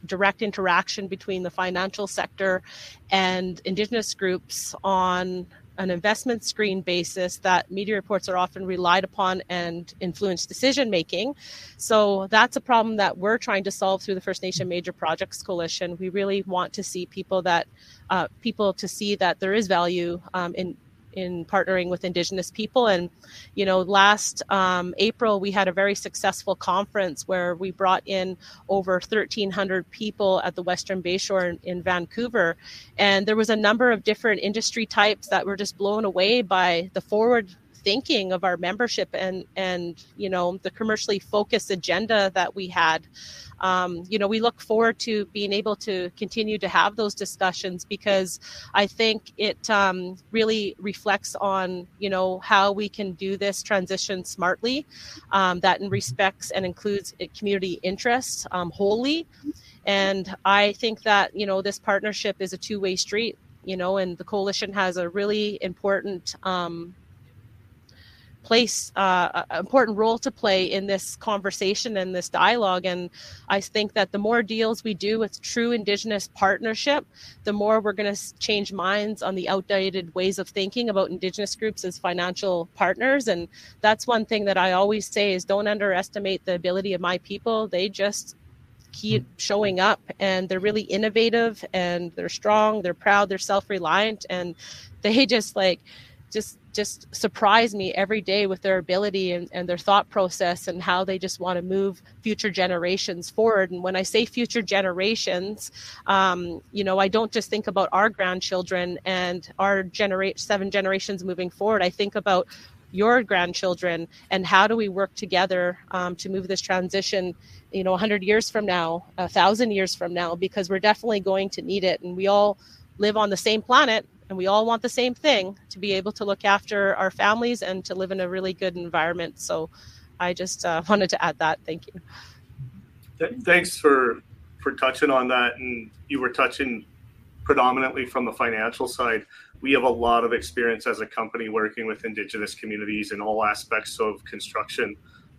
D: direct interaction between the financial sector and indigenous groups on an investment screen basis that media reports are often relied upon and influence decision making. So that's a problem that we're trying to solve through the First Nation Major Projects Coalition. We really want to see people that uh, people to see that there is value um, in in partnering with indigenous people. And you know last um, april we had a very successful conference where we brought in over 1300 people at the Westin Bayshore in, in vancouver. And there was a number of different industry types that were just blown away by the forward thinking of our membership and and you know the commercially focused agenda that we had um, you know, we look forward to being able to continue to have those discussions because I think it um, really reflects on, you know, how we can do this transition smartly um, that respects and includes community interests um, wholly. And I think that, you know, this partnership is a two way street you know, and the coalition has a really important um, place uh, an important role to play in this conversation and this dialogue. And i think that the more deals we do with true indigenous partnership the more we're going to change minds on the outdated ways of thinking about indigenous groups as financial partners. And that's one thing that i always say is don't underestimate the ability of my people. They just keep showing up and they're really innovative and they're strong they're proud they're self-reliant and they just like just just surprise me every day with their ability and, and their thought process and how they just want to move future generations forward. And when I say future generations, um, you know, I don't just think about our grandchildren and our generate seven generations moving forward. I think about your grandchildren and how do we work together um, to move this transition you know 100 years from now a thousand years from now because we're definitely going to need it and we all live on the same planet and we all want the same thing to be able to look after our families and to live in a really good environment. So I just uh, wanted to add that. Thank you.
E: Thanks for for touching on that, and you were touching predominantly from the financial side. We have a lot of experience as a company working with Indigenous communities in all aspects of construction.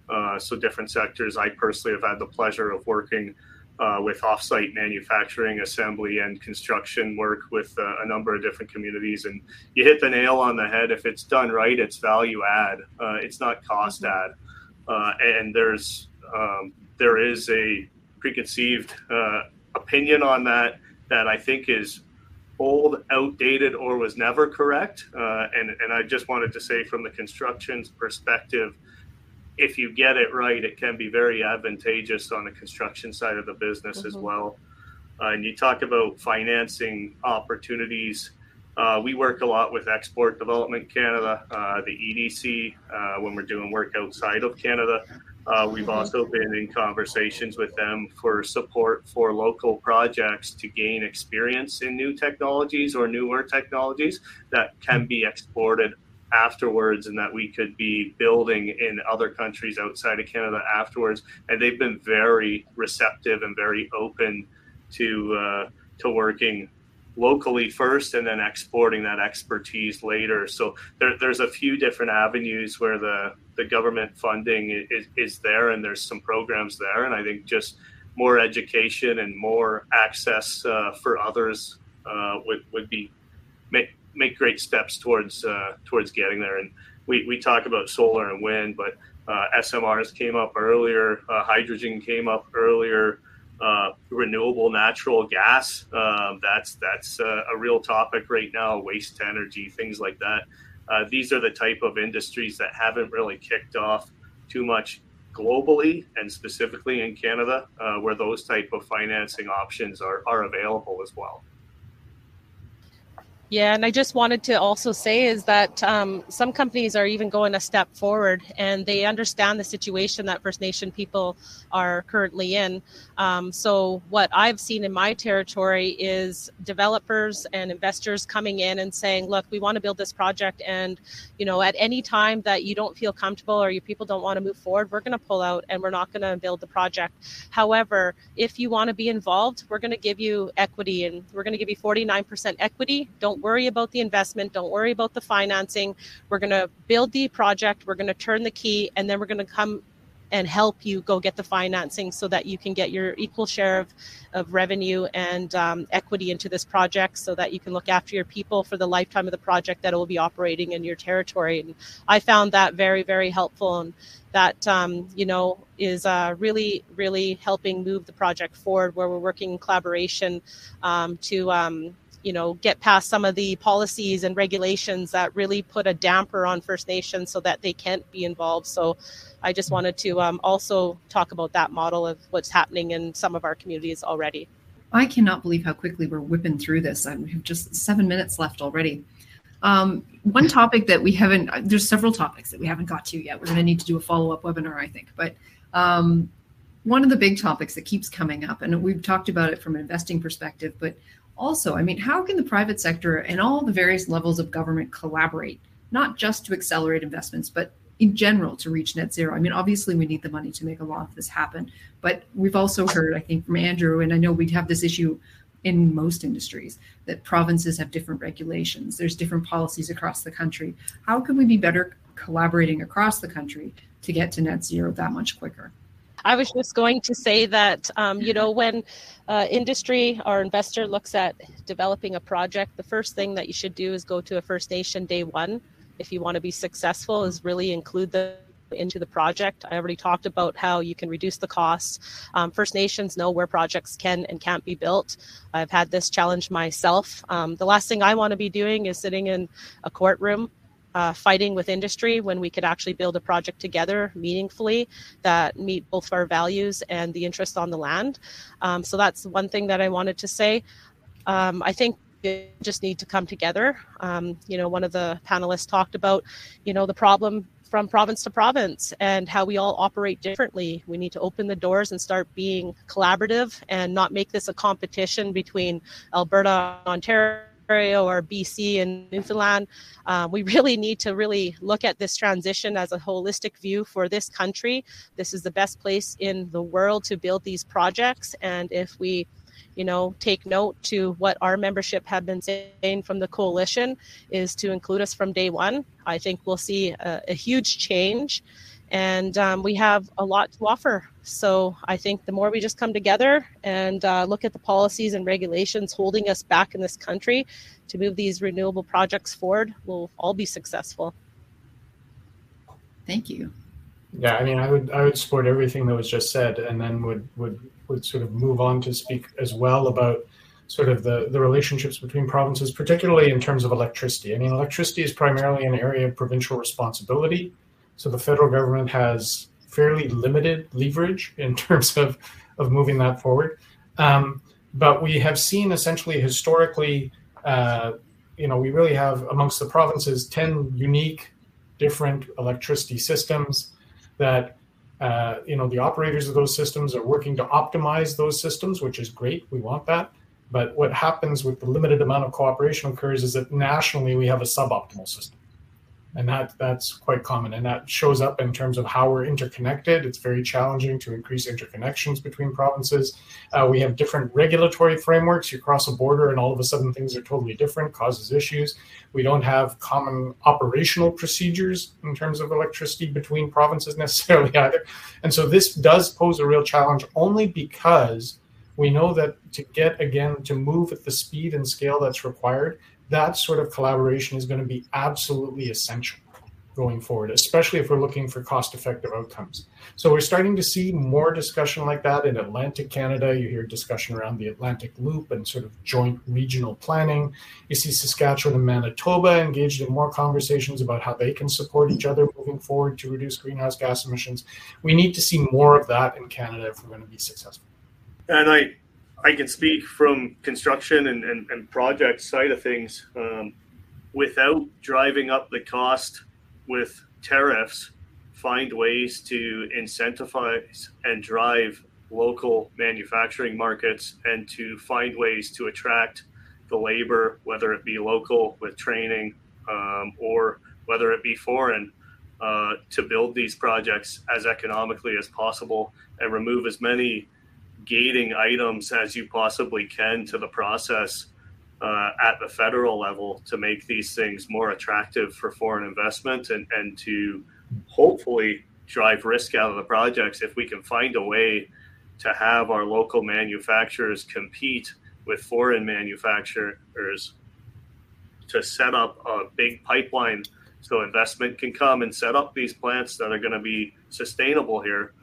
E: Uh, so different sectors. I personally have had the pleasure of working uh, with offsite manufacturing, assembly, and construction work with uh, a number of different communities. And you hit the nail on the head. If it's done right, it's value add. Uh, it's not cost mm-hmm. add. Uh, and there's um, there is a preconceived uh, opinion on that that I think is old, outdated, or was never correct. Uh, and and I just wanted to say from the construction's perspective if you get it right, it can be very advantageous on the construction side of the business mm-hmm. as well. Uh, and you talk about financing opportunities. Uh, we work a lot with Export Development Canada, uh, the EDC, uh, when we're doing work outside of Canada. Uh, we've mm-hmm. also been in conversations with them for support for local projects to gain experience in new technologies or newer technologies that can be exported afterwards and that we could be building in other countries outside of Canada afterwards. And they've been very receptive and very open to uh, to working locally first and then exporting that expertise later. So there, there's a few different avenues where the, the government funding is, is there and there's some programs there. And I think just more education and more access uh, for others uh, would, would be make, great steps towards uh, towards getting there. And we, we talk about solar and wind, but uh, SMRs came up earlier, uh, hydrogen came up earlier uh, renewable natural gas. Um, that's that's uh, a real topic right now. Waste energy, things like that. Uh, these are the type of industries that haven't really kicked off too much globally and specifically in Canada, where those type of financing options are, are available as well.
D: Yeah, and I just wanted to also say is that um, some companies are even going a step forward and they understand the situation that First Nation people are currently in. Um, so, what I've seen in my territory is developers and investors coming in and saying, "Look, we want to build this project, and you know, at any time that you don't feel comfortable or your people don't want to move forward, we're going to pull out and we're not going to build the project. However, if you want to be involved, we're going to give you equity, and we're going to give you 49% equity. Don't worry about the investment. Don't worry about the financing. We're going to build the project. We're going to turn the key, and then we're going to come and help you go get the financing so that you can get your equal share of, of revenue and um, equity into this project so that you can look after your people for the lifetime of the project that will be operating in your territory. And I found that very, very helpful. And that, um, you know, is uh, really, really helping move the project forward where we're working in collaboration um, to um, you know get past some of the policies and regulations that really put a damper on First Nations so that they can't be involved. So I just wanted to um, also talk about that model of what's happening in some of our communities already.
A: I cannot believe how quickly we're whipping through this. I have just seven minutes left already. Um, one topic that we haven't, there's several topics that we haven't got to yet. We're going to need to do a follow up webinar, I think. But um, one of the big topics that keeps coming up, and we've talked about it from an investing perspective, but also, I mean, how can the private sector and all the various levels of government collaborate, not just to accelerate investments, but in general to reach net zero? I mean, obviously, we need the money to make a lot of this happen, but we've also heard, I think, from Andrew, and I know we have this issue in most industries that provinces have different regulations, there's different policies across the country. How can we be better collaborating across the country to get to net zero that much quicker?
D: I was just going to say that, um, you know, when uh, industry our investor looks at developing a project, the first thing that you should do is go to a First Nation day one. If you want to be successful, is really include them into the project. I already talked about how you can reduce the costs. Um, First Nations know where projects can and can't be built. I've had this challenge myself. Um, the last thing I want to be doing is sitting in a courtroom uh, fighting with industry when we could actually build a project together meaningfully that meet both our values and the interests on the land. Um, so that's one thing that I wanted to say. Um, I think we just need to come together. Um, you know, one of the panelists talked about, you know, the problem from province to province and how we all operate differently. We need to open the doors and start being collaborative and not make this a competition between Alberta and Ontario Ontario or BC and Newfoundland. Uh, we really need to really look at this transition as a holistic view for this country. This is the best place in the world to build these projects. And if we you know, take note to what our membership have been saying from the coalition is to include us from day one. I think we'll see a, a huge change and um, we have a lot to offer. So I think the more we just come together and uh, look at the policies and regulations holding us back in this country to move these renewable projects forward, we'll all be successful.
A: Thank you.
C: Yeah, I mean, I would I would support everything that was just said, and then would would would sort of move on to speak as well about sort of the, the relationships between provinces, particularly in terms of electricity. I mean, electricity is primarily an area of provincial responsibility. So the federal government has fairly limited leverage in terms of, of moving that forward. Um, but we have seen essentially historically, uh, you know, we really have amongst the provinces 10 unique different electricity systems that, uh, you know, the operators of those systems are working to optimize those systems, which is great. We want that. But what happens with the limited amount of cooperation occurs is that nationally we have a suboptimal system. And that that's quite common. And that shows up in terms of how we're interconnected. It's very challenging to increase interconnections between provinces. Uh, we have different regulatory frameworks. You cross a border and all of a sudden things are totally different causes issues. We don't have common operational procedures in terms of electricity between provinces necessarily either. And so this does pose a real challenge only because we know that to get again to move at the speed and scale that's required that sort of collaboration is going to be absolutely essential going forward, especially if we're looking for cost effective outcomes. So we're starting to see more discussion like that in Atlantic Canada. You hear discussion around the Atlantic Loop and sort of joint regional planning. You see Saskatchewan and Manitoba engaged in more conversations about how they can support each other moving forward to reduce greenhouse gas emissions. We need to see more of that in Canada if we're going to be successful.
E: And I I can speak from construction and, and, and project side of things. Um, without driving up the cost with tariffs, find ways to incentivize and drive local manufacturing markets and to find ways to attract the labor, whether it be local with training um, or whether it be foreign, uh, to build these projects as economically as possible and remove as many gating items as you possibly can to the process uh, at the federal level to make these things more attractive for foreign investment and, and to hopefully drive risk out of the projects. If we can find a way to have our local manufacturers compete with foreign manufacturers to set up a big pipeline so investment can come and set up these plants that are going to be sustainable here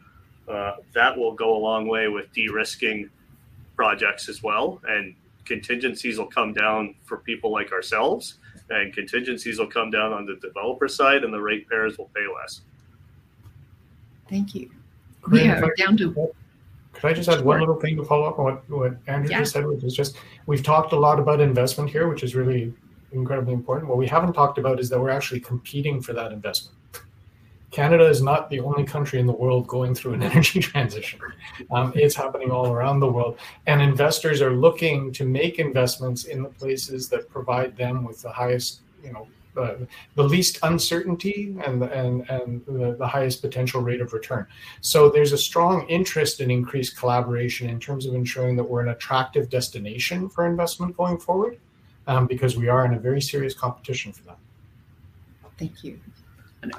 E: uh, that will go a long way with de-risking projects as well and contingencies will come down for people like ourselves and contingencies will come down on the developer side and the ratepayers will pay less
A: thank you we are down to
C: could I just add one little thing to follow up on what, what Andrew yeah. just said, which is just we've talked a lot about investment here, which is really incredibly important. What we haven't talked about is that we're actually competing for that investment. Canada is not the only country in the world going through an energy transition. Um, it's happening all around the world. And investors are looking to make investments in the places that provide them with the highest, you know, uh, the least uncertainty and and and the, the, highest potential rate of return. So there's a strong interest in increased collaboration in terms of ensuring that we're an attractive destination for investment going forward, um, because we are in a very serious competition for that.
A: Thank you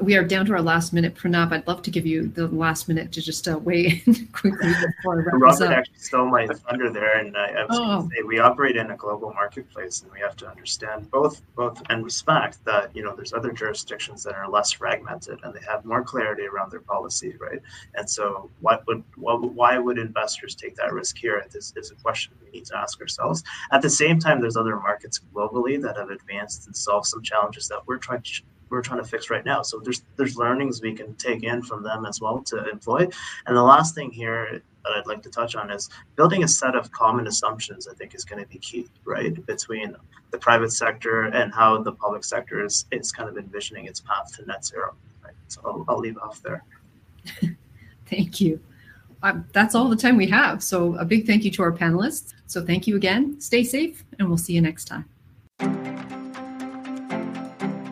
A: we are down to our last minute. Pranav, I'd love to give you the last minute to just uh, weigh in quickly before I wrap
B: Robert up. actually stole my thunder there, and I, I was oh. going to say we operate in a global marketplace, and we have to understand both, both, and respect that you know there's other jurisdictions that are less fragmented and they have more clarity around their policy, right? And so, what would, what, why would investors take that risk here? This is a question we need to ask ourselves. At the same time, there's other markets globally that have advanced and solved some challenges that we're trying to we're trying to fix right now. So there's there's learnings we can take in from them as well to employ. And the last thing here that I'd like to touch on is building a set of common assumptions. I think is going to be key, right, between the private sector and how the public sector is is kind of envisioning its path to net zero. Right. So I'll, I'll leave off there.
A: thank you. Um, that's all the time we have. So a big thank you to our panelists. So thank you again. Stay safe, and we'll see you next time.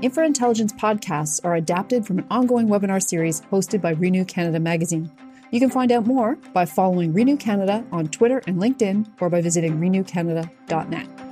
A: Infraintelligence podcasts are adapted from an ongoing webinar series hosted by Renew Canada magazine. You can find out more by following Renew Canada on Twitter and LinkedIn or by visiting renewcanada.net.